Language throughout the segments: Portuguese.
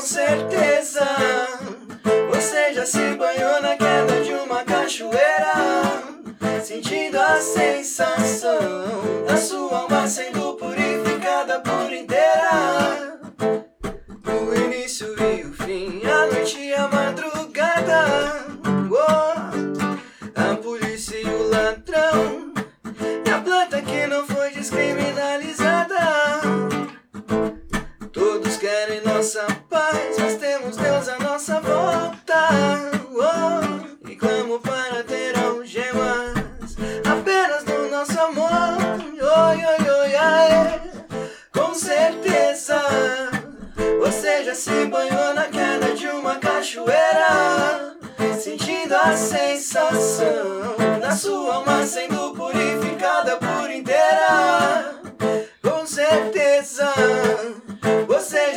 com certeza. Você já se banhou na queda de uma cachoeira, sentindo a sensação da sua alma sendo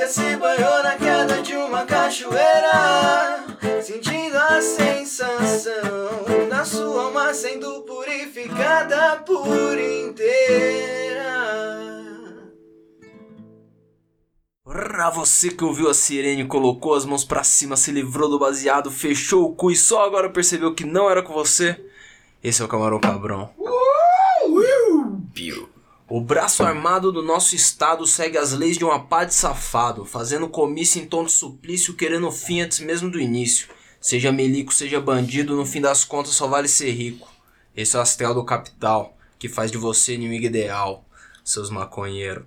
você já se banhou na queda de uma cachoeira, sentindo a sensação da sua alma sendo purificada por inteira. Pra você que ouviu a sirene, colocou as mãos pra cima, se livrou do baseado, fechou o cu e só agora percebeu que não era com você, esse é o Camarão Cabrão. Piu. O braço armado do nosso estado segue as leis de uma pá de safado, fazendo comício em tom de suplício, querendo fim antes mesmo do início. Seja milico, seja bandido, no fim das contas só vale ser rico. Esse é o astral do capital, que faz de você inimigo ideal, seus maconheiros.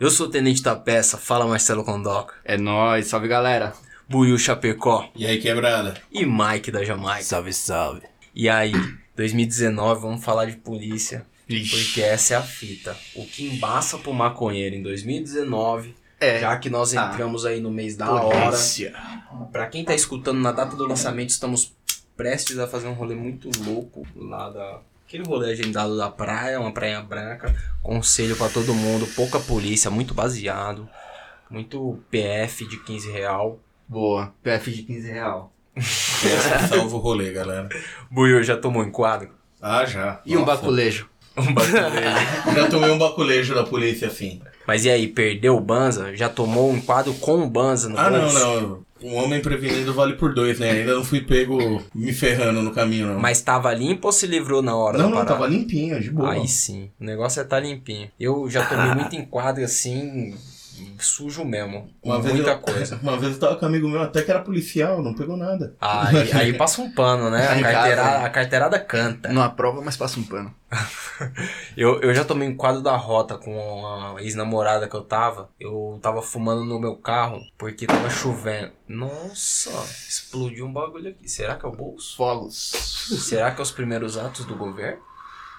Eu sou o Tenente da Peça, fala Marcelo Condoca. É nóis, salve galera. Buiu Chapecó E aí, quebrada? e Mike da Jamaica. Salve, salve. E aí, 2019, vamos falar de polícia. Ixi. Porque essa é a fita. O que embaça pro maconheiro em 2019, É. já que nós Ah. entramos aí no mês da hora. Polícia. Pra quem tá escutando na data do lançamento, estamos prestes a fazer um rolê muito louco lá da. Aquele rolê agendado da praia, uma praia branca. Conselho pra todo mundo, pouca polícia, muito baseado. Muito PF de 15 real. Boa. PF de 15 real. Salva o rolê, galera. Buiu, já tomou em quadro? Ah, já. E um Nossa. baculejo. Um baculejo. Já tomei um baculejo da polícia, assim. Mas e aí, perdeu o Banza? Já tomou um quadro com o Banza no Ah, não, bolso? não. Um homem prevenido vale por dois, né? Ainda não fui pego me ferrando no caminho, não. Mas tava limpo ou se livrou na hora não, da não, parada? tava limpinho, de boa. Aí sim, o negócio é tá limpinho. Eu já tomei muito enquadro assim, sujo mesmo. Uma vez muita eu- coisa. Uma vez eu tava com um amigo meu, até que era policial, não pegou nada. Aí, aí passa um pano, né? A carteirada, né? a carteirada canta. Não aprova, mas passa um pano. Eu, eu já tomei um quadro da rota com a ex-namorada que eu tava. Eu tava fumando no meu carro porque tava chovendo. Nossa, explodiu um bagulho aqui. Será que é o bolso? Fogos. Será que é os primeiros atos do governo?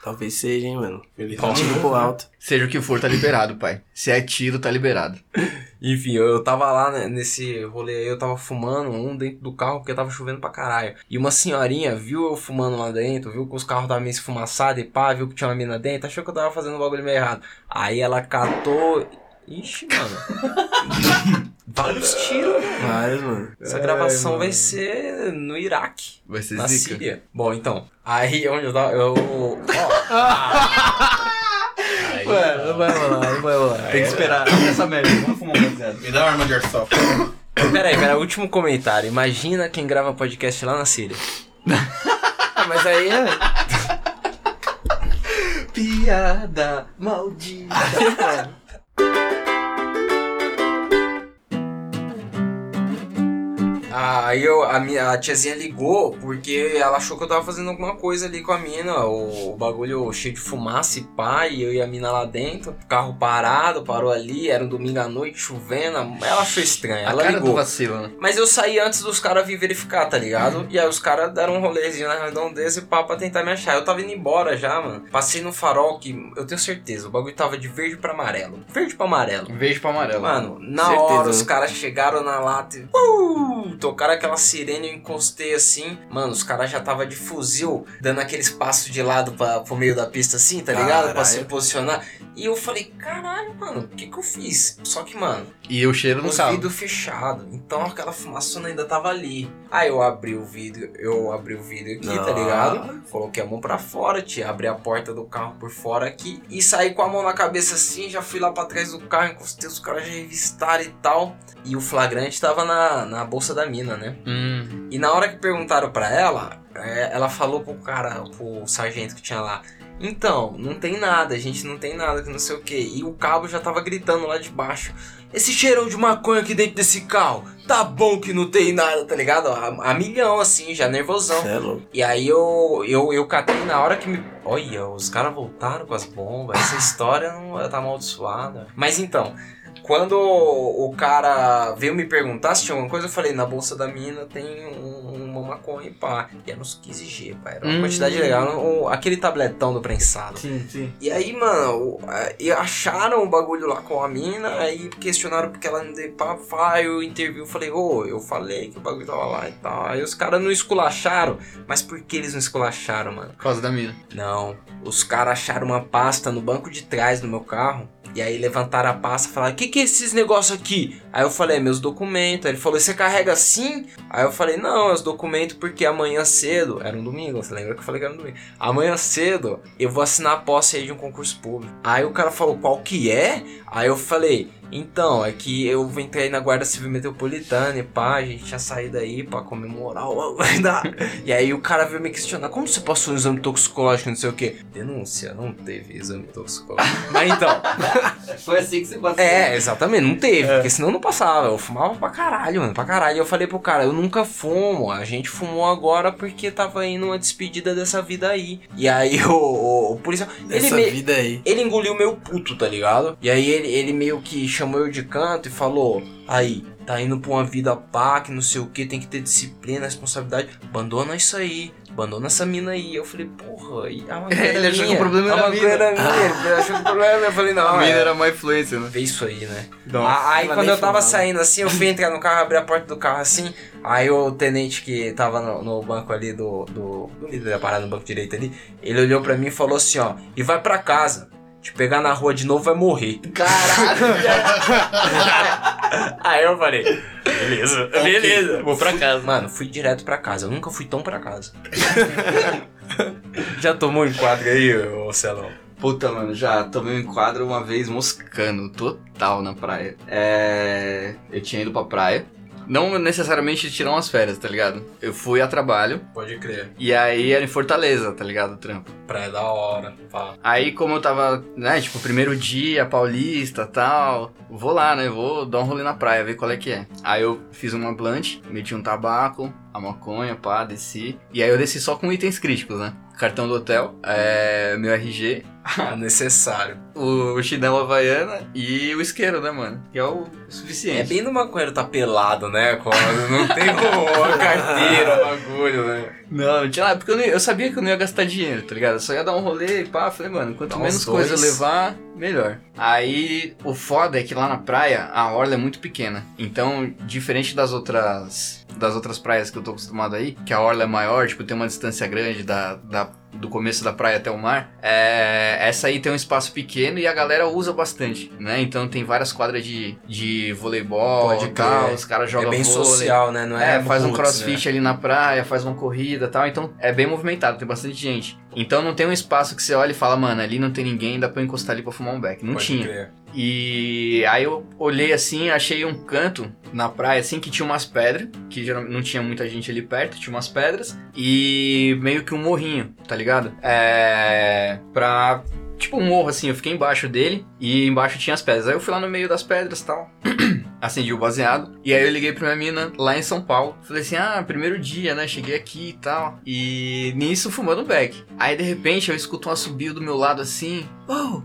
Talvez seja, hein, mano. Felizmente. Tiro pro alto. Seja o que for, tá liberado, pai. Se é tiro, tá liberado. Enfim, eu, eu tava lá né, nesse rolê aí, eu tava fumando um dentro do carro porque tava chovendo pra caralho. E uma senhorinha viu eu fumando lá dentro, viu que os carros estavam meio esfumaçados e pá, viu que tinha uma mina dentro, achou que eu tava fazendo um bagulho meio errado. Aí ela catou. Ixi, mano. Vários tiros. Vários, mano. Essa gravação vai ser no Iraque. Vai ser Na zica. Síria. Bom, então. Aí onde eu tava. Eu. Ó. Aí, Ué, não vai rolar, não vai rolar. Tem que esperar essa merda. Vamos fumar um baseado. Me dá uma arma de airsoft. Peraí, peraí, último comentário. Imagina quem grava podcast lá na Síria. Ah, mas aí é. Piada maldita. Aí eu, a, minha, a tiazinha ligou porque ela achou que eu tava fazendo alguma coisa ali com a mina. O, o bagulho cheio de fumaça e pá, e eu e a mina lá dentro. Carro parado, parou ali, era um domingo à noite, chovendo. Ela achou estranho, A ela ligou. vacilo, né? Mas eu saí antes dos caras vir verificar, tá ligado? E aí os caras deram um rolezinho na redondeza e pá pra tentar me achar. Eu tava indo embora já, mano. Passei no farol que eu tenho certeza, o bagulho tava de verde pra amarelo. Verde pra amarelo. Verde pra amarelo. Mano, na Certeza, hora os caras chegaram na lata e uh, tocaram aquela sirene, eu encostei assim. Mano, os caras já tava de fuzil, dando aqueles passos de lado pra, pro meio da pista assim, tá ligado? Pra Caralho. se posicionar. E eu falei, caralho, mano, o que que eu fiz? Só que, mano, E o cheiro não os tava. vidros fechados. Então aquela fumaçona ainda tava ali. Aí eu abri o vidro, eu abri o vidro aqui, tá Ah. ligado? Coloquei a mão pra fora, tia, abri a porta do carro por fora aqui e saí com a mão na cabeça assim, já fui lá pra trás do carro, encostei, os caras já revistaram e tal. E o flagrante tava na, na bolsa da mina, né? Hum. E na hora que perguntaram pra ela, é, ela falou pro cara, pro sargento que tinha lá. Então, não tem nada, a gente não tem nada, que não sei o que. E o cabo já tava gritando lá de baixo. Esse cheirão de maconha aqui dentro desse carro, tá bom que não tem nada, tá ligado? A, a milhão, assim, já nervosão. É. E aí eu, eu, eu catei na hora que me. Olha, os caras voltaram com as bombas. Essa história não tá amaldiçoada. Mas então, quando o cara veio me perguntar se tinha alguma coisa, eu falei, na bolsa da mina tem um- uma maconha e pá. E era uns 15G, pá. Era uma Hum. quantidade legal. um- aquele tabletão do prensado. Sim, sim. E aí, mano, é, e acharam o bagulho lá com a mina, aí questionaram porque ela não deu papo, ah, eu interviu, falei, ô, eu falei que o bagulho tava lá e tal. Aí os caras não esculacharam, mas por que eles não esculacharam, mano? Por causa da mina. Não, os caras acharam uma pasta no banco de trás do meu carro. E aí levantaram a pasta e falaram, o que que é esses negócios aqui? Aí eu falei, é meus documentos. Aí ele falou, você carrega assim? Aí eu falei, não, é os documentos porque amanhã cedo, era um domingo, você lembra que eu falei que era um domingo? Amanhã cedo eu vou assinar a posse aí de um concurso público. Aí o cara falou, qual que é? Aí eu falei, então, é que eu entrei na Guarda Civil Metropolitana e pá, a gente tinha saído aí pra comemorar o... E aí o cara veio me questionar, como você passou um exame toxicológico, não sei o que? Denúncia, não teve exame toxicológico. Mas então, Foi assim que você passou. é, exatamente, não teve, porque senão não passava. Eu fumava pra caralho, mano, pra caralho. E eu falei pro cara, eu nunca fumo, a gente fumou agora porque tava indo uma despedida dessa vida aí. E aí o, o, o policial, ele Essa me... vida aí. Ele engoliu meu puto, tá ligado? E aí ele, ele meio que chamou eu de canto e falou: Aí, tá indo pra uma vida pá, que não sei o que, tem que ter disciplina, responsabilidade. Abandona isso aí, abandona essa mina aí. Eu falei, porra, e a maconha Ele achou que o problema era a maconha era minha. Ele achou que o problema era minha. Eu falei, não, A mina é, era má influência, né? vê isso aí, né? Não. Aí quando eu tava fumava. saindo assim, eu fui entrar no carro, abri a porta do carro assim, aí o tenente que tava no, no banco ali do, do, da parada no banco direito ali, ele olhou pra mim e falou assim, ó, e vai pra casa. Te pegar na rua de novo vai morrer. Caralho! Aí eu falei, beleza, beleza. Vou pra casa. Mano, fui direto pra casa. Eu nunca fui tão pra casa. Já tomou enquadro aí, ô Celão? Puta, mano, já tomei um enquadro uma vez moscando, total na praia. É. Eu tinha ido pra praia. Não necessariamente tirar umas férias, tá ligado? Eu fui a trabalho Pode crer. e aí era em Fortaleza, tá ligado? O trampo. Praia da hora. Pá. Aí, como eu tava, né, tipo, primeiro dia, paulista tal, vou lá, né, vou dar um rolê na praia, ver qual é que é. Aí eu fiz uma blunt, meti um tabaco, a maconha, pá, desci. E aí eu desci só com itens críticos, né? Cartão do hotel, é, meu RG, É necessário. o chinelo havaiana e o isqueiro, né, mano? Que é o É suficiente. bem no maconheiro tá pelado, né? Quando não tem uma carteira, bagulho, né? Não, não tinha nada, porque eu, não eu sabia que eu não ia gastar dinheiro, tá ligado? Eu só ia dar um rolê e pá, falei, mano, quanto Dá menos coisa eu levar, melhor. Aí, o foda é que lá na praia, a orla é muito pequena. Então, diferente das outras das outras praias que eu tô acostumado aí, que a orla é maior, tipo, tem uma distância grande da, da- do começo da praia até o mar, é, essa aí tem um espaço pequeno e a galera usa bastante, né? Então tem várias quadras de, de voleibol Pode tal, os caras É jogam bem vôlei. social, né? Não é, É, faz um crossfit né? ali na praia, faz uma corrida e tal. Então é bem movimentado, tem bastante gente. Então não tem um espaço que você olha e fala, mano, ali não tem ninguém, dá pra eu encostar ali pra fumar um beck. Não Pode tinha. crer. E aí eu olhei assim, achei um canto na praia assim que tinha umas pedras, que não tinha muita gente ali perto, tinha umas pedras, e meio que um morrinho, tá ligado? É. Pra. Tipo um morro assim, eu fiquei embaixo dele e embaixo tinha as pedras. Aí eu fui lá no meio das pedras tal. acendi o baseado. E aí eu liguei pra minha mina lá em São Paulo. Falei assim: ah, primeiro dia, né? Cheguei aqui e tal. E nisso fumando beck. Aí de repente eu escuto um assobio do meu lado assim. Oh!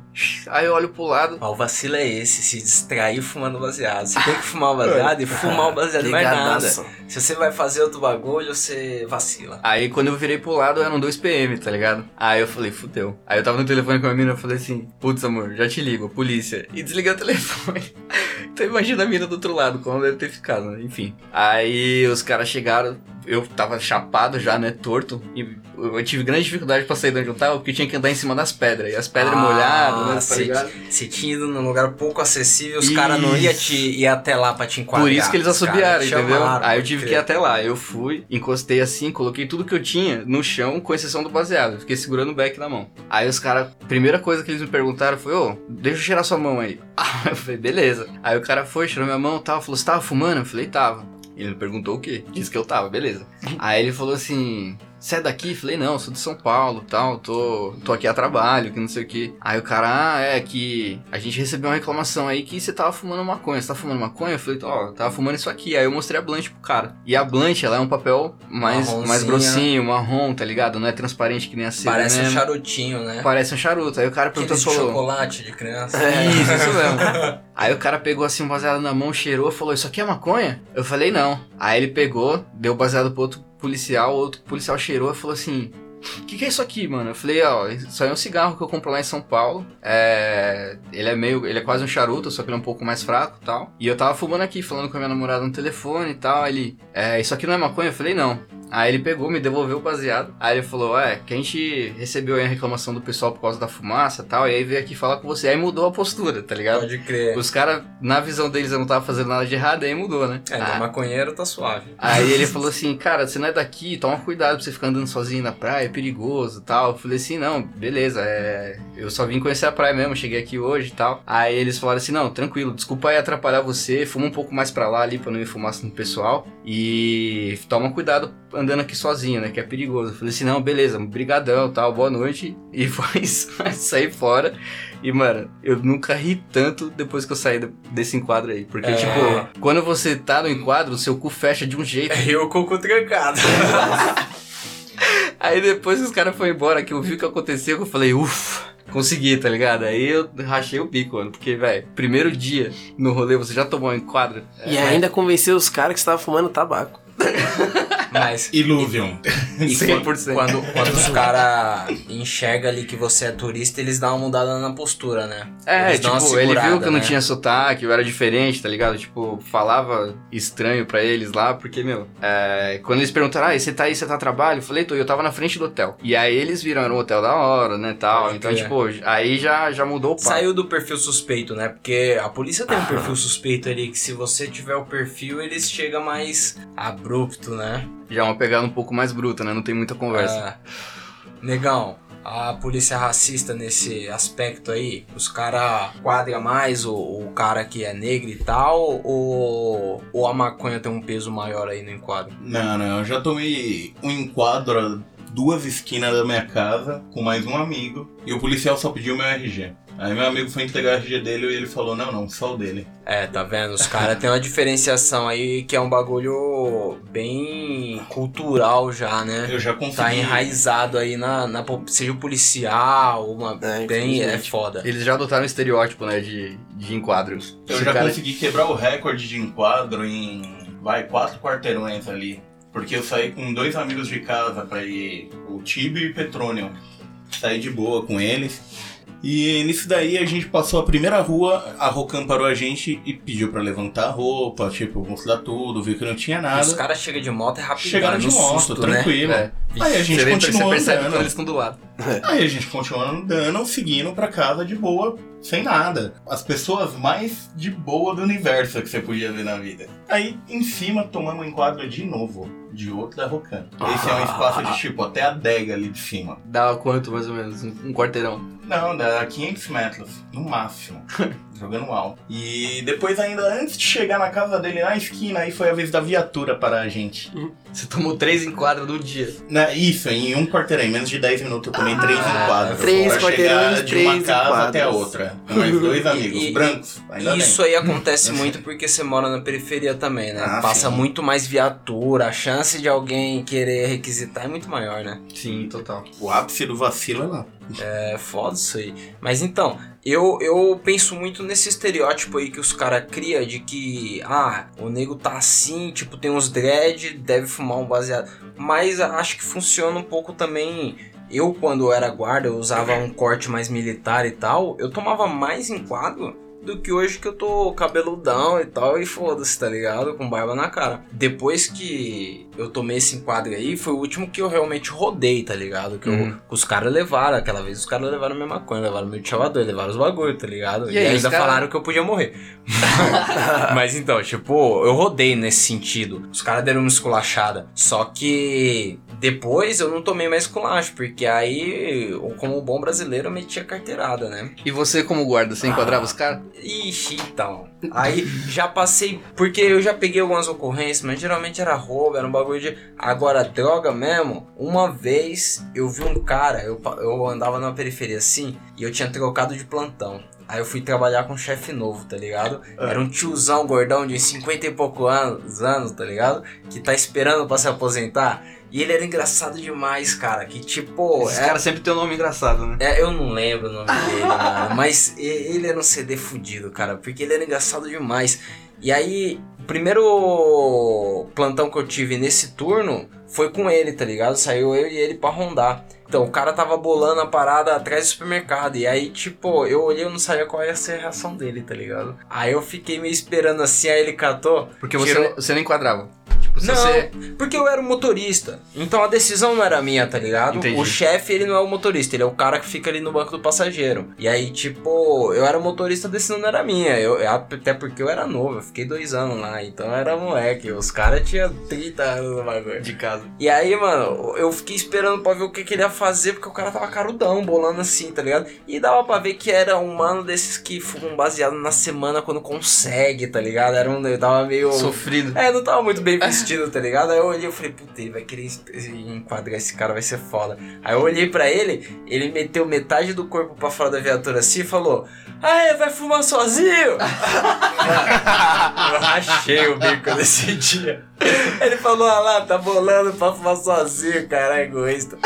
Aí eu olho pro lado. Mas o vacilo é esse, se distrair fumando baseado. Você tem que fumar o baseado e fumar o baseado, mais nada. Se você vai fazer outro bagulho, você vacila. Aí quando eu virei pro lado eram 2 PM, tá ligado? Aí eu falei, fudeu. Aí eu tava no telefone com a mina, eu falei assim, putz amor, já te ligo, polícia. E desliguei o telefone. então imagina a mina do outro lado, como deve ter ficado, né? Enfim. Aí os caras chegaram, eu tava chapado já, né, torto, e eu tive grande dificuldade pra sair de onde eu tava, porque eu tinha que andar em cima das pedras, e as pedras Ah, molhadas, né, tá se, ligado? se tinha ido num lugar pouco acessível, os caras não iam te ir até lá pra te enquadrar. Por isso que eles assobiaram, te entendeu? chamaram, Aí eu tive que ir até lá. Eu fui, encostei assim, coloquei tudo que eu tinha no chão, com exceção do baseado. Eu Fiquei segurando o beck na mão. Aí os caras, primeira coisa que eles me perguntaram foi: Ô, deixa eu cheirar sua mão aí. Ah, eu falei: beleza. Aí o cara foi, cheirou minha mão e tal. Falou: Você tava fumando? Eu falei: Tava. Ele me perguntou o quê? Disse que eu tava, beleza. Aí ele falou assim: Você é daqui? Falei, não, sou de São Paulo tal, tô, tô aqui a trabalho, que não sei o que. Aí o cara, ah, é que a gente recebeu uma reclamação aí que você tava fumando maconha. Você tá fumando maconha? Eu falei, ó, eu tava fumando isso aqui. Aí eu mostrei a blanche pro cara. E a blanche, ela é um papel mais, mais grossinho, marrom, tá ligado? Não é transparente que nem a cera Parece um mesmo. charutinho, né? Parece um charuto. Aí o cara perguntou, Aqueles de falou... chocolate de criança. Isso, isso mesmo. Aí o cara pegou assim um baseado na mão, cheirou, falou: Isso aqui é maconha? Eu falei: Não. Aí ele pegou, deu baseado pro outro policial, outro policial cheirou e falou assim: o que, que é isso aqui, mano? Eu falei, ó, isso aí é um cigarro que eu compro lá em São Paulo. É. Ele é meio. Ele é quase um charuto, só que ele é um pouco mais fraco e tal. E eu tava fumando aqui, falando com a minha namorada no telefone e tal. Ele. É, isso aqui não é maconha? Eu falei, não. Aí ele pegou, me devolveu o baseado. Aí ele falou, é, que a gente recebeu aí a reclamação do pessoal por causa da fumaça e tal. E aí veio aqui falar com você. Aí mudou a postura, tá ligado? Pode crer. Os caras, na visão deles, eu não tava fazendo nada de errado, aí mudou, né? É, Ah, maconheiro tá suave. Aí ele falou assim, cara, você não é daqui, toma cuidado pra você ficar andando sozinho na praia, é perigoso e tal. Eu falei assim, não, beleza, é... eu só vim conhecer a praia mesmo, cheguei aqui hoje e tal. Aí eles falaram assim, não, tranquilo, desculpa aí atrapalhar você, fuma um pouco mais pra lá ali pra não ir fumaça no pessoal. E toma cuidado andando aqui sozinho, né, que é perigoso. Eu falei assim, não, beleza, brigadão tal, boa noite. E foi sair fora. E, mano, eu nunca ri tanto depois que eu saí de- desse enquadro aí. Porque, É. tipo, quando você tá no enquadro, o seu cu fecha de um jeito. Eu com o cu trancado. Aí depois que os caras foram embora, que eu vi o que aconteceu, eu falei, ufa, consegui, tá ligado? Aí eu rachei o bico, mano. Porque, velho, primeiro dia no rolê, você já tomou um enquadro? E ainda convenceu os caras que estavam fumando tabaco. Mas Illuvion. E 100%. Quando, quando os caras enxergam ali que você é turista, eles dão uma mudada na postura, né? É, Eles tipo, ele viu que eu não né? tinha sotaque, eu era diferente, tá ligado? Tipo, falava estranho pra eles lá, porque, meu, é, quando eles perguntaram, ah, e você tá aí, você tá a trabalho? Eu falei, tô, e eu tava na frente do hotel. E aí eles viram, era um hotel da hora, né, tal. Pode então, crer. tipo, aí já, já mudou o papo. Saiu do perfil suspeito, né? Porque a polícia tem um perfil suspeito ali, que se você tiver o perfil, eles chegam mais abrupto, né? Já é uma pegada um pouco mais bruta, né? Não tem muita conversa. É. Negão, a polícia racista nesse aspecto aí, os caras quadram mais o, o cara que é negro e tal, ou, ou a maconha tem um peso maior aí no enquadro? Não, não, eu já tomei um enquadro duas esquinas da minha casa com mais um amigo e o policial só pediu meu RG. Aí meu amigo foi entregar o RG dele e ele falou, não, não, só o dele. É, tá vendo? Os caras têm uma diferenciação aí que é um bagulho bem cultural já, né? Eu já consegui. Tá enraizado aí na, na seja o policial, uma É, bem é foda. Eles já adotaram o estereótipo, né, de, de enquadros. Eu Esse já cara- consegui quebrar o recorde de enquadro em, vai, quatro quarteirões ali. Porque eu saí com dois amigos de casa pra ir, o Tibio e o Petrônio. Saí de boa com eles. E nisso daí a gente passou a primeira rua, a Rocan parou a gente e pediu pra levantar a roupa, tipo, mostrar tudo, viu que não tinha Os nada. caras chegam de moto é rapidão, Chegaram é de moto, susto, né? tranquilo. É. Aí a gente você, vê- continuou você percebe andando. eles estão do lado. Aí a gente continuou andando, seguindo pra casa de boa, sem nada. As pessoas mais de boa do universo que você podia ver na vida. Aí em cima tomamos um enquadro de novo, de outro da Rocan. Esse é um espaço de tipo até a adega ali de cima. Dá quanto, mais ou menos? Um, um quarteirão. Não, dá 500 metros, no máximo. jogando alto. E depois, ainda antes de chegar na casa dele, na esquina, aí foi a vez da viatura para a gente. Você tomou três enquadros no dia. Na, isso, em um quarteirão, em menos de 10 minutos eu tomei três enquadros. três pra chegar de uma casa enquadros. até a outra. Mais dois amigos, E- brancos. Ainda Isso bem. aí acontece muito porque você mora na periferia também, né? Ah, Passa sim. muito mais viatura, a chance de alguém querer requisitar é muito maior, né? Sim, total. O ápice do vacilo é lá. É foda isso aí. Mas então, eu, eu penso muito nesse estereótipo aí que os caras criam de que, ah, o nego tá assim, tipo, tem uns dread, deve fumar um baseado. Mas acho que funciona um pouco também. Eu, quando era guarda, eu usava um corte mais militar e tal. Eu tomava mais enquadro do que hoje que eu tô cabeludão e tal, e foda-se, tá ligado? Com barba na cara. Depois que eu tomei esse enquadre aí, foi o último que eu realmente rodei, tá ligado? Que, eu- Uhum. que os caras levaram, aquela vez os caras levaram minha maconha, levaram meu chavador, levaram os bagulho, tá ligado? E E, aí, ainda cara- falaram que eu podia morrer. Mas então, tipo, eu rodei nesse sentido. Os caras deram uma esculachada. Só que depois eu não tomei mais esculacho, porque aí, como bom brasileiro, eu metia carteirada, né? E você, como guarda, você enquadrava Ah. os caras? Ixi, então. Aí já passei, porque eu já peguei algumas ocorrências, mas geralmente era roubo, era um bagulho de. Agora, droga mesmo, uma vez eu vi um cara, eu, eu andava na periferia assim, e eu tinha trocado de plantão. Aí eu fui trabalhar com um chefe novo, tá ligado? Era um tiozão gordão de 50 e poucos anos, anos, tá ligado? Que tá esperando pra se aposentar. E ele era engraçado demais, cara. Que tipo. Esses é- caras sempre tem um nome engraçado, né? é, eu não lembro o nome dele, mano, mas e- ele era um CD fudido, cara, porque ele era engraçado demais. E aí, o primeiro plantão que eu tive nesse turno foi com ele, tá ligado? Saiu eu e ele pra rondar. Então, o cara tava bolando a parada atrás do supermercado. E aí, tipo, eu olhei, eu não sabia qual ia ser a reação dele, tá ligado? Aí eu fiquei meio esperando assim, aí ele catou. Porque você, tirou- não- você não enquadrava. Tipo, Não, você... porque eu era o motorista. Então a decisão não era minha, tá ligado? Entendi. O chefe, ele não é o motorista, ele é o cara que fica ali no banco do passageiro. E aí, tipo, eu era o motorista, a decisão não era minha. Eu, até porque eu era novo, eu fiquei dois anos lá, então eu era moleque. Os caras tinham 30 anos no bagulho. De casa. E aí, mano, eu fiquei esperando pra ver o que, que ele ia fazer, porque o cara tava carudão, bolando assim, tá ligado? E dava pra ver que era um mano desses que fumam baseado na semana quando consegue, tá ligado? Era um. Eu tava meio. Sofrido. É, não tava muito bem vestido, tá ligado? Aí eu olhei e falei, puta, ele vai querer enquadrar esse cara, vai ser foda. Aí eu olhei pra ele, ele meteu metade do corpo pra fora da viatura assim e falou: Ah, vai fumar sozinho? eu rachei o bico nesse dia. Ele falou, ah lá, tá bolando pra fumar sozinho, cara, é egoísta.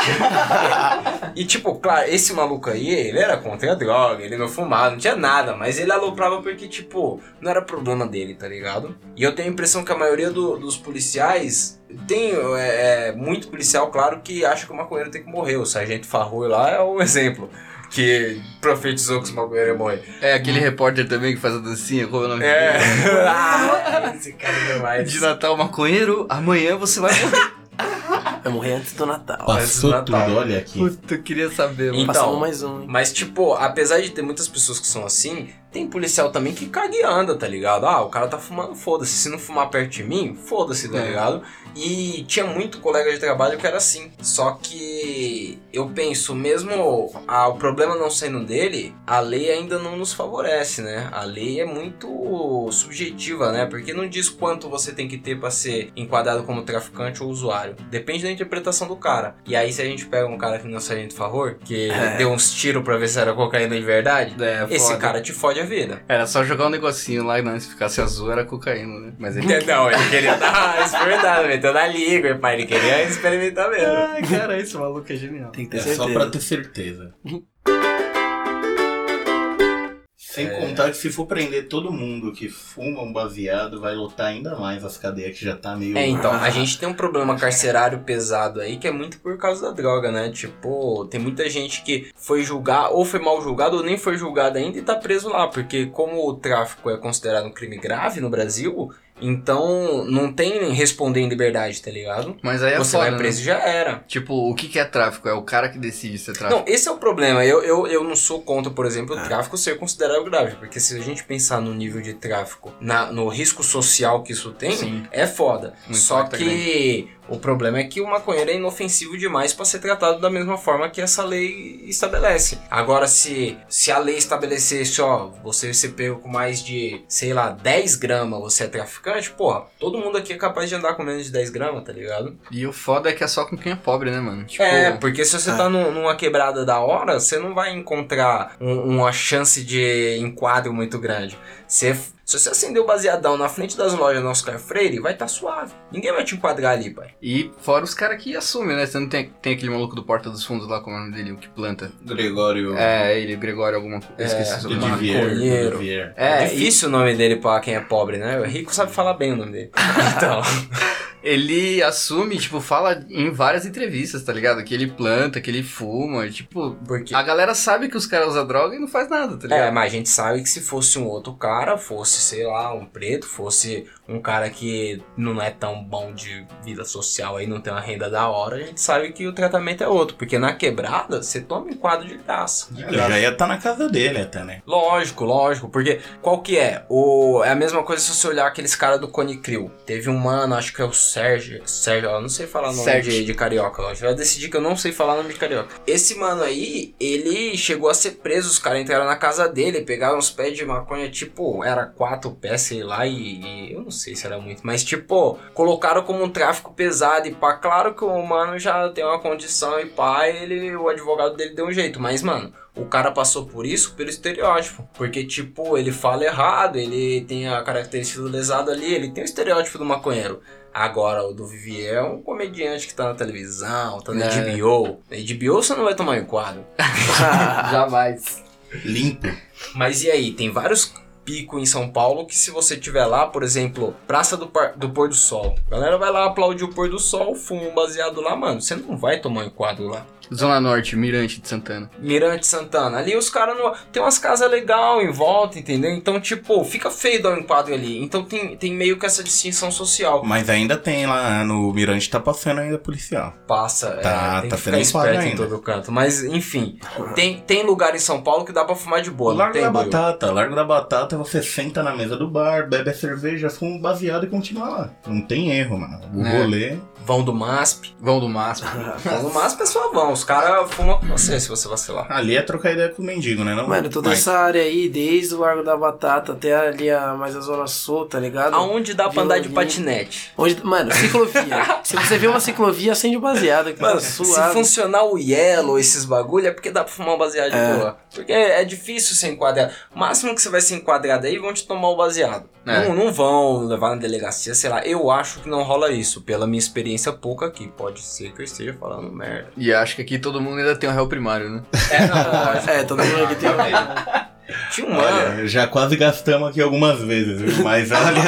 e tipo, claro, esse maluco aí, ele era contra a droga, ele não fumava, não tinha nada, mas ele aloprava porque, tipo, não era problema dele, tá ligado? E eu tenho a impressão que a maioria do- dos policiais. Tem é, é, muito policial, claro, que acha que o maconheiro tem que morrer. O sargento Farrui lá é um exemplo. Que profetizou que os maconheiros iam morrer. É aquele repórter também que faz a dancinha, como é o nome É. dele? Ah, esse cara é demais. De Natal maconheiro, amanhã você vai morrer. Vai morrer antes do Natal. Passou Natal. tudo, olha aqui. Puta, eu queria saber, mano. Então, Passamos mais um, hein? Mas, tipo, apesar de ter muitas pessoas que são assim, tem policial também que caga e anda, tá ligado? Ah, o cara tá fumando, foda-se. Se não fumar perto de mim, foda-se, tá É. ligado? E tinha muito colega de trabalho que era assim. Só que eu penso, mesmo ah, o problema não sendo dele, a lei ainda não nos favorece, né? A lei é muito subjetiva, né? Porque não diz quanto você tem que ter pra ser enquadrado como traficante ou usuário. Depende da interpretação do cara. E aí, se a gente pega um cara que não é o Sargento Favor, que É. deu uns tiros pra ver se era cocaína de verdade, É, esse cara te fode a vida. Era só jogar um negocinho lá e não, se ficasse azul era cocaína, né? Mas ele... Não, ele queria dar experimentado, meteu na língua, pai. Ele queria experimentar mesmo. Ai, cara, esse maluco é genial. Tem que ter É certeza. só pra ter certeza. Sem É. contar que se for prender todo mundo que fuma um baseado, vai lotar ainda mais as cadeias que já tá meio. É, então, a gente tem um problema carcerário pesado aí que é muito por causa da droga, né? Tipo, tem muita gente que foi julgar, ou foi mal julgado, ou nem foi julgado ainda e tá preso lá, porque como o tráfico é considerado um crime grave no Brasil, então não tem responder em liberdade, tá ligado? Mas aí é Você foda, vai preso né? e já era. Tipo, o que que é tráfico? É o cara que decide se é tráfico. Não, esse é o problema. Eu, eu, eu não sou contra, por exemplo, o tráfico ser considerado grave. Porque se a gente pensar no nível de tráfico, na, no risco social que isso tem, Sim. é foda. Um Só que o problema é que o maconheiro é inofensivo demais para ser tratado da mesma forma que essa lei estabelece. Agora, se, se a lei estabelecesse, ó, você ser pego com mais de, sei lá, 10 gramas, você é traficante, porra, todo mundo aqui é capaz de andar com menos de 10 gramas, tá ligado? E o foda é que é só com quem é pobre, né, mano? Tipo, É, porque se você Ah. tá num- numa quebrada da hora, você não vai encontrar um- uma chance de enquadro muito grande. Você, se você acender o baseadão na frente das lojas do Oscar Freire, vai tá suave. Ninguém vai te enquadrar ali, pai. E fora os caras que assumem, né? Você não tem, tem aquele maluco do Porta dos Fundos lá, como é o nome dele, o que planta. Gregório É, ele, Gregório alguma coisa. Eu esqueci o É, sobrenome. Dudivier. maconheiro. Dudivier. É, É, difícil o nome dele pra quem é pobre, né? O rico sabe falar bem o nome dele. Então, ele assume, tipo, fala em várias entrevistas, tá ligado? Que ele planta, que ele fuma, tipo... Porque A galera sabe que os caras usam droga e não faz nada, tá É, ligado? mas a gente sabe que se fosse um outro cara, fosse, sei lá, um preto, fosse um cara que não é tão bom de vida social aí, não tem uma renda da hora, a gente sabe que o tratamento é outro. Porque na quebrada, você toma um quadro de graça. Ele já ia estar na casa dele até, né? Lógico, lógico, porque qual que é? O, é a mesma coisa se você olhar aqueles caras do Cone Crew. Teve um mano, acho que é o Sérgio. Sérgio, eu não sei falar o nome Sérgio. de, de carioca. Eu já decidi que eu não sei falar o nome de carioca. Esse mano aí, ele chegou a ser preso. Os caras entraram na casa dele, pegaram uns pés de maconha, tipo, era quatro pés, sei lá, e, e eu não sei se era muito, mas tipo, colocaram como um tráfico pesado. E pá, claro que o mano já tem uma condição e pá, ele, o advogado dele deu um jeito, mas mano. O cara passou por isso pelo estereótipo. Porque, tipo, ele fala errado, ele tem a característica do lesado ali, ele tem o estereótipo do maconheiro. Agora, o do Vivier é um comediante que tá na televisão, tá na É. HBO. Na HBO você não vai tomar um quadro. Jamais. Limpo. Mas e aí, tem vários picos em São Paulo que se você tiver lá, por exemplo, Praça do, Par- do Pôr do Sol. A galera vai lá aplaudir o pôr do sol, fuma um baseado lá, mano. Você não vai tomar um quadro lá. Zona Norte, Mirante de Santana. Mirante Santana. Ali os caras não. Tem umas casas legais em volta, entendeu? Então, tipo, fica feio dar um enquadro ali. Então tem, tem meio que essa distinção social. Mas ainda tem lá no Mirante, tá passando ainda policial. Passa, Tá- é, tem tá que sendo ficar esperto em ainda. todo canto. Mas, enfim, tem, tem lugar em São Paulo que dá pra fumar de boa, Largo tem, da? Batata. Largo da Batata, você senta na mesa do bar, bebe a cerveja, fuma um baseado e continua lá. Não tem erro, mano. O É. rolê. Vão do MASP. Vão do MASP. Vão do MASP, pessoal vão. Os caras fumam com você se você vacilar. Ali é trocar ideia com o mendigo, né? Não? Mano, toda Mas- essa área aí, desde o Largo da Batata até ali a, mais a Zona Sul, tá ligado? Aonde dá pra andar de patinete? Onde, mano, ciclovia. Se você vê uma ciclovia, acende o baseado que Mano, tá se funcionar o Yellow, esses bagulho, é porque dá pra fumar um baseado de É. boa. Porque é difícil ser enquadrado. O máximo que você vai ser enquadrado aí vão te tomar o baseado. É. Não, não vão levar na delegacia, sei lá. Eu acho que não rola isso, pela minha experiência pouca aqui. Pode ser que eu esteja falando merda. E acho que aqui todo mundo ainda tem um réu primário, né? É, não. É, todo mundo aqui tem um Tinha um. Olha, já quase gastamos aqui algumas vezes, viu? mas olha.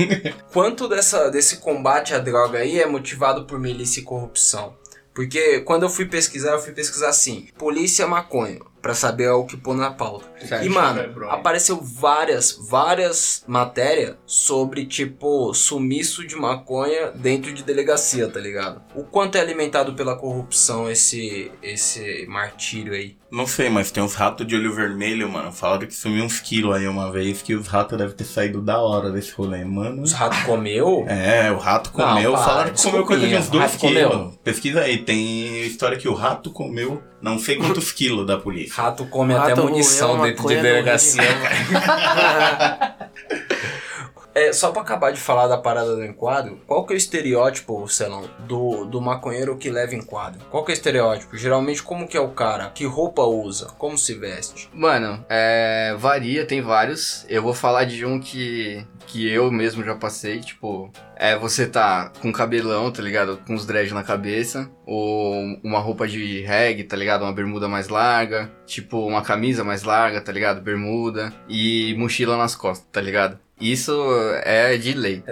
Quanto dessa, desse combate à droga aí é motivado por milícia e corrupção? Porque quando eu fui pesquisar, eu fui pesquisar assim, polícia maconha, pra saber o que pôr na pauta. Certo. E, mano, apareceu várias, várias matérias sobre, tipo, sumiço de maconha dentro de delegacia, tá ligado? O quanto é alimentado pela corrupção esse, esse martírio aí? Não sei, mas tem uns ratos de olho vermelho, mano. Falaram que sumiu uns quilos aí uma vez, que os ratos devem ter saído da hora desse rolê, mano. Os ratos comeu? É, o rato Não, comeu, para, falaram que comeu coisa de uns 2 rato comeu? quilos. Pesquisa aí, tem história que o rato comeu não sei quantos quilos da polícia. Rato come Rato até munição dentro de delegacia. É, só pra acabar de falar da parada do enquadro, qual que é o estereótipo, Celão, do, do maconheiro que leva enquadro? Qual que é o estereótipo? Geralmente, como que é o cara? Que roupa usa? Como se veste? Mano, é, varia, tem vários. Eu vou falar de um que, que eu mesmo já passei, tipo, é você tá com cabelão, tá ligado? Com os dreads na cabeça, ou uma roupa de reggae, tá ligado? Uma bermuda mais larga, tipo, uma camisa mais larga, tá ligado? Bermuda e mochila nas costas, tá ligado? Isso é de lei.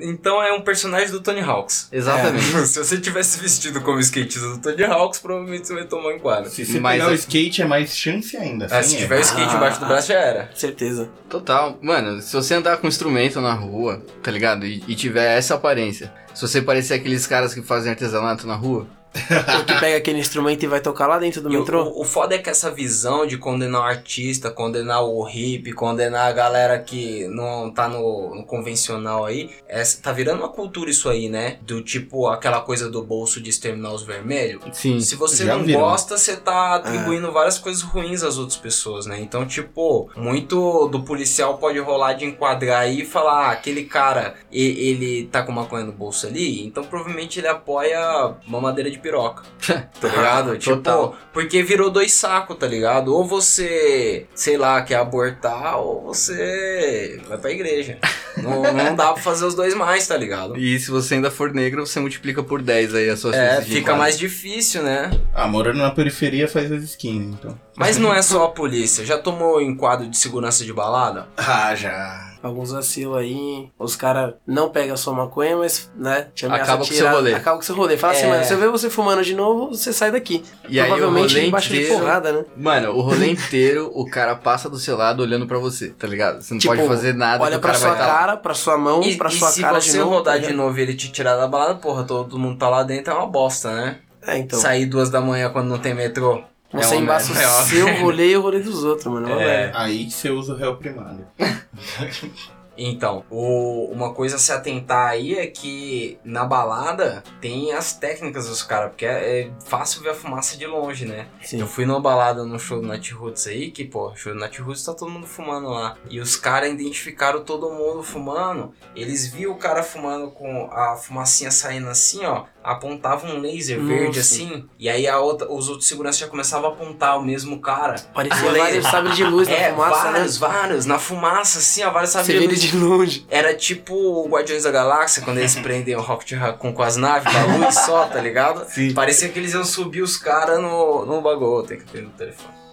Então é um personagem do Tony Hawks. Exatamente. Se você tivesse vestido como skatista do Tony Hawks, provavelmente você vai tomar um enquadro. Se você Mas pegar o é- skate é mais chance ainda. É, se erro. tiver o skate Ah. embaixo do braço, já era. Certeza. Total. Mano, se você andar com instrumento na rua, tá ligado? E, e tiver essa aparência, se você parecer aqueles caras que fazem artesanato na rua, que pega aquele instrumento e vai tocar lá dentro do E o, metrô. o, o foda é que essa visão de condenar o artista, condenar o hippie, condenar a galera que não tá no, no convencional aí, é, tá virando uma cultura isso aí, né? Do tipo aquela coisa do bolso de exterminar os vermelhos. sim. Se você não virou. gosta, você tá atribuindo várias coisas ruins às outras pessoas, né? Então, tipo, muito do policial pode rolar de enquadrar aí e falar, ah, aquele cara, e- ele tá com maconha no bolso ali, então provavelmente ele apoia mamadeira de piroca. Tá ligado? tipo, Total. porque virou dois sacos, tá ligado? Ou você, sei lá, quer abortar, ou você vai pra igreja. não, não dá pra fazer os dois mais, tá ligado? E se você ainda for negro, você multiplica por 10 aí as suas É, fica mais difícil, né? Ah, morando na periferia faz as skins, então. Mas não é só a polícia. Já tomou enquadro de segurança de balada? Ah, já. Alguns vacilos aí. Os caras não pegam a sua maconha, mas, né, te Acaba com o seu rolê. Acaba com o seu rolê. Fala assim, É. mano, se eu ver você fumando de novo, você sai daqui. E aí Provavelmente rolê embaixo de inteiro- porrada, né? Mano, o rolê inteiro, o cara passa do seu lado olhando pra você, tá ligado? Você não Tipo, pode fazer nada Olha o pra sua cara, pra sua mão, E, pra e sua se cara você de novo. rodar tá de novo e ele te tirar da balada, porra, todo mundo tá lá dentro é uma bosta, né? É, então. Sair duas da manhã quando não tem metrô. Você é embaça merda, é o seu rolê e o rolê dos outros, mano. É É. Aí você usa o réu primário. Então, o- uma coisa a se atentar aí é que na balada tem as técnicas dos caras, porque é, é fácil ver a fumaça de longe, né? Sim. Eu fui numa balada no show do Nat Roots aí, que, pô, show do Nat Roots tá todo mundo fumando lá. E os caras identificaram todo mundo fumando. Eles viam o cara fumando com a fumacinha saindo assim, ó. Apontavam um laser Nossa. verde assim. E aí a outra, os outros seguranças já começavam a apontar o mesmo cara. Parecia vários sabres de luz na é, fumaça, vários, né? vários. Na fumaça, assim, ó, vários sabres de luz. de longe. Era tipo o Guardiões da Galáxia, quando eles prendem o Rocket Raccoon com as naves da luz só, tá ligado? Sim. Parecia que eles iam subir os caras no, no bagulho. Tem que ter no telefone.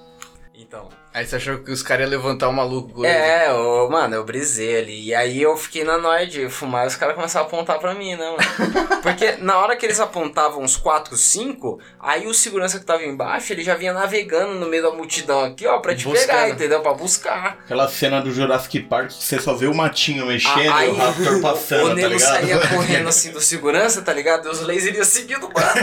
Então. Aí você achou que os caras iam levantar o maluco com ele. É, ô, mano, eu brisei ali. E aí eu fiquei na noia de fumar e os caras começaram a apontar pra mim, né, mano? Porque na hora que eles apontavam uns 4, 5, aí o segurança que tava embaixo, ele já vinha navegando no meio da multidão aqui, ó, pra te Buscando. pegar, entendeu? Pra buscar. Aquela cena do Jurassic Park que você só vê o matinho mexendo Ah, e o Raptor passando, o tá ligado? saía correndo assim do segurança, tá ligado? E os lasers iam seguindo o bar.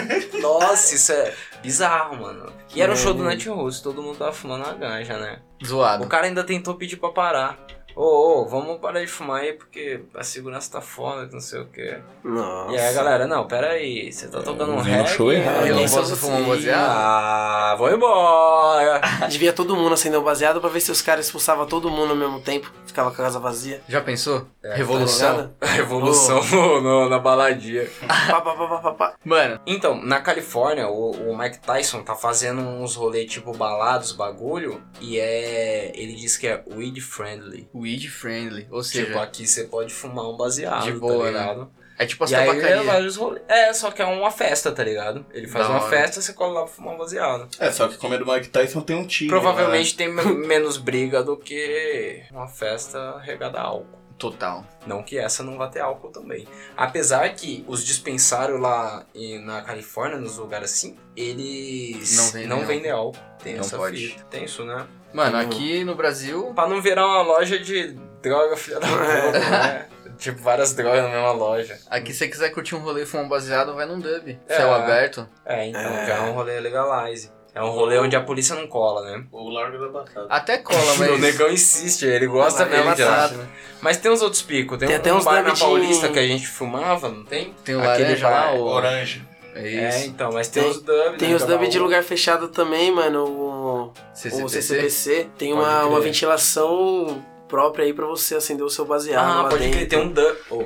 Nossa, isso é bizarro, mano. E era um show do Night Rose, todo mundo tava fumando a ganja, né? O Zoado. cara ainda tentou pedir pra parar. Ô, ô, vamos parar de fumar aí porque a segurança tá foda, que não sei o quê. Nossa. E aí a galera, não, pera aí, você tá tocando um reggae. show errado. eu não posso fumar um baseado? Ah, vou embora. Devia todo mundo acender o baseado pra ver se os caras expulsavam todo mundo ao mesmo tempo. Ficava com a casa vazia. Já pensou? É, Revolução. Tá Revolução no- no- na baladinha. Pá, pá, pá, pá, pá, pá. Mano, Então, na Califórnia, o, o Mike Tyson tá fazendo uns rolês tipo balados, bagulho, e é. Ele diz que é weed friendly. weed friendly. Ou seja, Tipo, aqui você pode fumar um baseado, De boa, tá né? ligado? é tipo as e aí é tabacarias. vários. É, só que é uma festa, tá ligado? Ele faz Da uma hora. festa, você cola lá pra fumar um baseado. É, só que como é do Mike Tyson tem um tiro. Provavelmente tem men- menos briga do que uma festa regada a álcool. Total. Não que essa não vá ter álcool também. Apesar que os dispensários lá na Califórnia, nos lugares assim, eles Não vendem álcool. vendem álcool. Tem Não essa pode. fita. Tem isso, né? Mano, aqui no Brasil, Pra não virar uma loja de droga, filha da puta, né? Tipo, várias drogas na mesma loja. aqui se você quiser curtir um rolê e fumar um baseado, vai num dub. É. Céu aberto. É, então É. já é um rolê legalize. É um rolê onde a polícia não cola, né? O Largo da Batata. Até cola, O mas. negão insiste, ele gosta Mas mesmo é de batata. lá. Mas tem uns outros picos. Tem, Tem um, até um uns bar na Paulista que a gente fumava, não tem? Tem o Aquele laranja lá, bar- o. Orange. É É, isso. então, mas tem, Tem- os dub, Tem né, os dub é de o- lugar fechado também, mano. O, CCPC. o CCPC. Tem Pode uma, crer. uma ventilação própria aí pra você acender o seu baseado. Ah, lá pode dentro. crer, tem um dub. oh.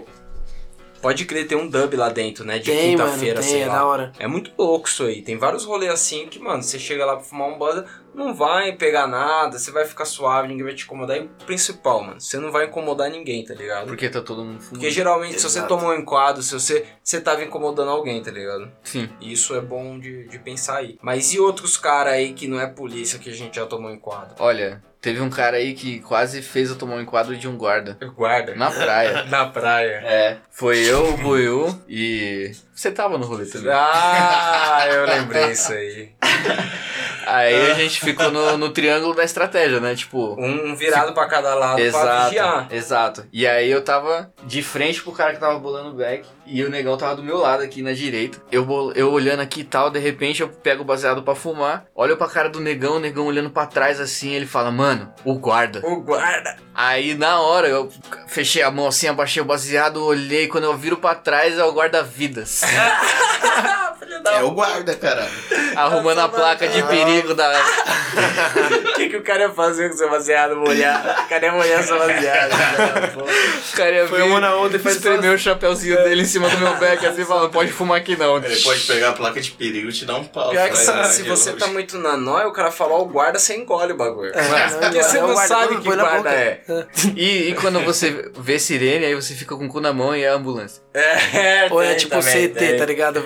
Pode crer, tem um dub lá dentro, né? De quinta-feira, tem, sei é lá. da hora. É muito louco isso aí. Tem vários rolês assim que, mano, você chega lá pra fumar um buzz, não vai pegar nada, você vai ficar suave, ninguém vai te incomodar. E o principal, mano, você não vai incomodar ninguém, tá ligado? Porque tá todo mundo fumando. Porque geralmente, se você Exato. tomou um enquadro, se você, você tava incomodando alguém, tá ligado? Sim. E Isso é bom de, de pensar aí. Mas e outros caras aí que não é polícia que a gente já tomou enquadro? Olha, teve um cara aí que quase fez eu tomar um enquadro de um guarda. Guarda. Na praia. Na praia. É. Foi eu, o Buiu e. Você tava no rolê também. Ah, eu lembrei isso aí. Aí a gente ficou no, no triângulo da estratégia, né? Tipo. Um virado pra cada lado pra Exato, vigiar. exato. E aí eu tava de frente pro cara que tava bolando o back e o negão tava do meu lado aqui na direita. Eu, bol- eu olhando aqui e tal, de repente eu pego o baseado pra fumar, olho pra cara do negão, o negão olhando pra trás assim, ele fala, mano, o guarda. O guarda. Aí na hora eu fechei a mão assim, abaixei o baseado, olhei, quando eu viro pra trás é o guarda-vidas. É o guarda, caralho. arrumando a placa de perigo da. O que, que o cara ia fazer com seu baseado molhado? Cadê molhar seu baseado? O cara ia Foi vir, uma na onda e faz espremer o chapéuzinho dele em cima do meu back assim, falando, pode fumar aqui não. Ele pode pegar a placa de perigo e te dar um pau. Pior que se, se você tá muito na nóia, o cara falar o guarda, você engole o bagulho. É, Porque você é o não guarda, sabe que guarda é. E, e quando você vê sirene, aí você fica com o cu na mão e é a ambulância. É, Ou é tipo também, CT, tá ligado?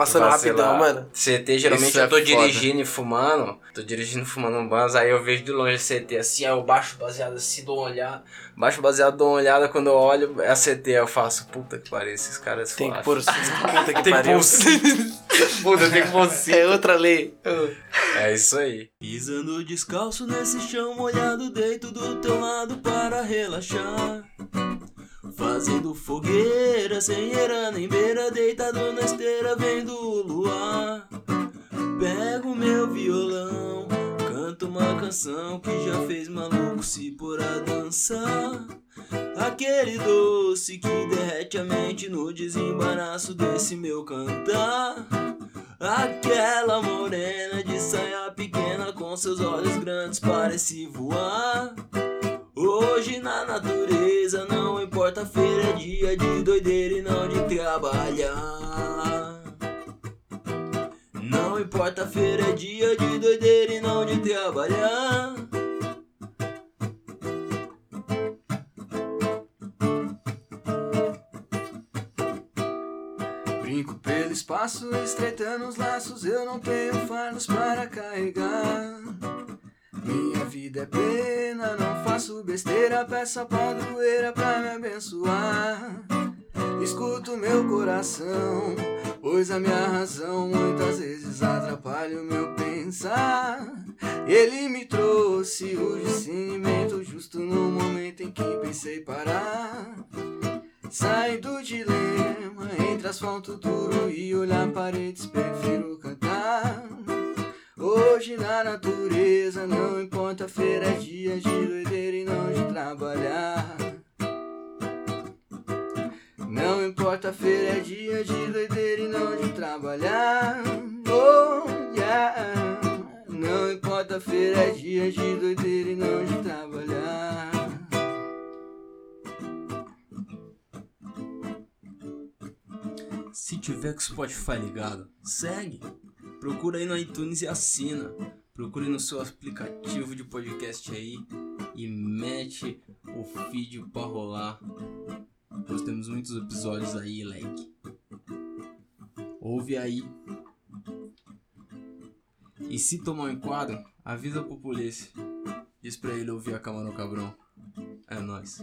Passando rapidão, mano. CT, geralmente Isso eu é tô foda. dirigindo e fumando. Tô dirigindo e fumando um banzo, aí eu vejo de longe a CT assim, aí eu baixo baseado assim, dou uma olhada. Baixo baseado, dou uma olhada, quando eu olho, é a CT, eu faço, puta que pariu, esses caras Tem que pôr o Puta que Tem que pariu. Puta, tem que pôr. É outra lei. É isso aí. Pisando descalço nesse chão molhado, deito do teu lado para relaxar. Fazendo fogueira, sem era nem beira, deitado na esteira, vendo o luar. Pego meu violão, canto uma canção que já fez maluco se pôr a dançar. Aquele doce que derrete a mente no desembaraço desse meu cantar. Aquela morena de saia pequena com seus olhos grandes parece voar. Hoje na natureza não importa feira é dia de doideira e não de trabalhar. Não importa feira é dia de doideira e não de trabalhar. Brinco pelo espaço, estreitando os laços, eu não tenho fardos para carregar. Minha vida é plena, não faço besteira, peço a padroeira pra me abençoar. Escuto meu coração, pois a minha razão muitas vezes atrapalha o meu pensar. Ele me trouxe o discernimento justo no momento em que pensei parar. Sai do dilema entre asfalto duro e olhar paredes, prefiro cantar. Hoje na natureza, não importa feira, é dia de doideira e não de trabalhar. Não importa feira, é dia de doideira e não de trabalhar. Oh, yeah. Não importa feira, é dia de doideira e não de trabalhar. Se tiver com o Spotify ligado, segue. Procura aí no iTunes e assina. Procure no seu aplicativo de podcast aí e mete o feed pra rolar. Nós temos muitos episódios aí, like. Ouve aí. E se tomar um enquadro, avisa pro polícia. Diz pra ele ouvir a Camarão Cabrão. É nóis.